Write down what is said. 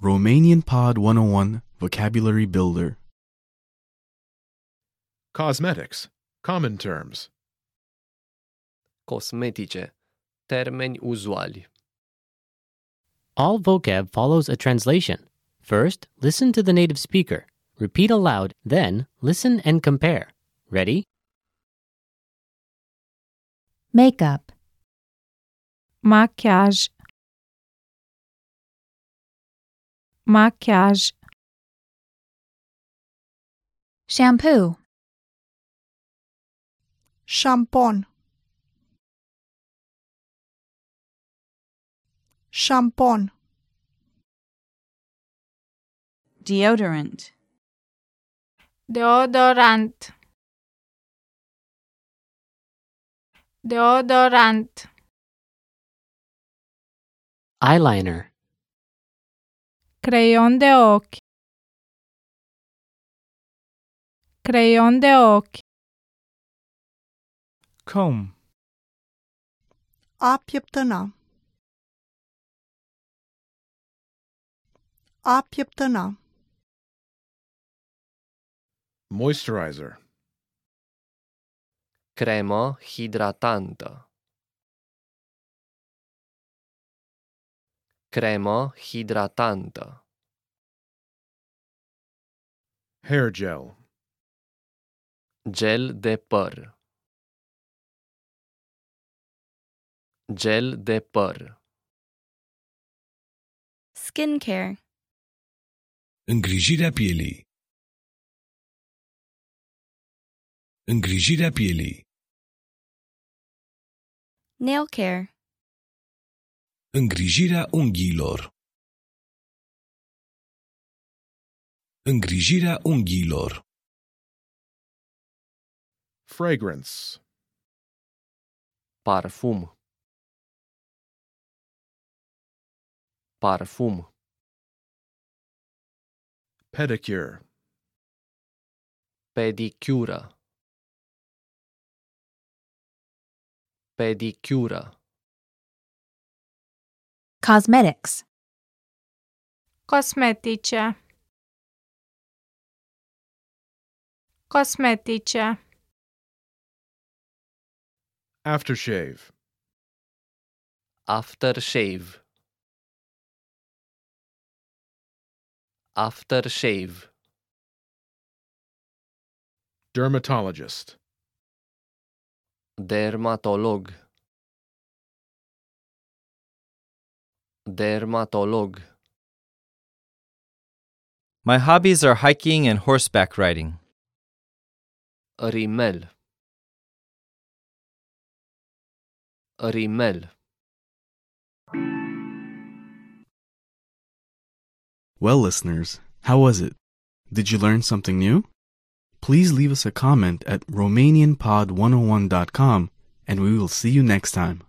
Romanian Pod 101 Vocabulary Builder. Cosmetics. Common terms. Cosmetice. Termeni usuali. All vocab follows a translation. First, listen to the native speaker. Repeat aloud, then, listen and compare. Ready? Makeup, Machiaj. Machiaj. shampoo, Șampon. Șampon. deodorant, Deodorant. Deodorant. Eyeliner. Creion de ochi. Creion de ochi. comb, A pieptăna. A pieptăna. Moisturizer. Cremă hidratantă. Cremă hidratantă. Hair gel. Gel de păr. Gel de păr. skincare, Îngrijirea pielii. Îngrijirea pielii. nail care, Îngrijirea unghiilor. Îngrijirea unghiilor. Fragrance. Parfum. Parfum. Pedicure. Pedicură. Pedicură. Cosmetics, Cosmetice. Cosmetice. Aftershave. Aftershave. Aftershave. Dermatologist. Dermatolog. Dermatolog. My hobbies are hiking and horseback riding. Rimel. Rimel. Well, listeners, how was it? Did you learn something new? Please leave us a comment at RomanianPod101.com and we will see you next time.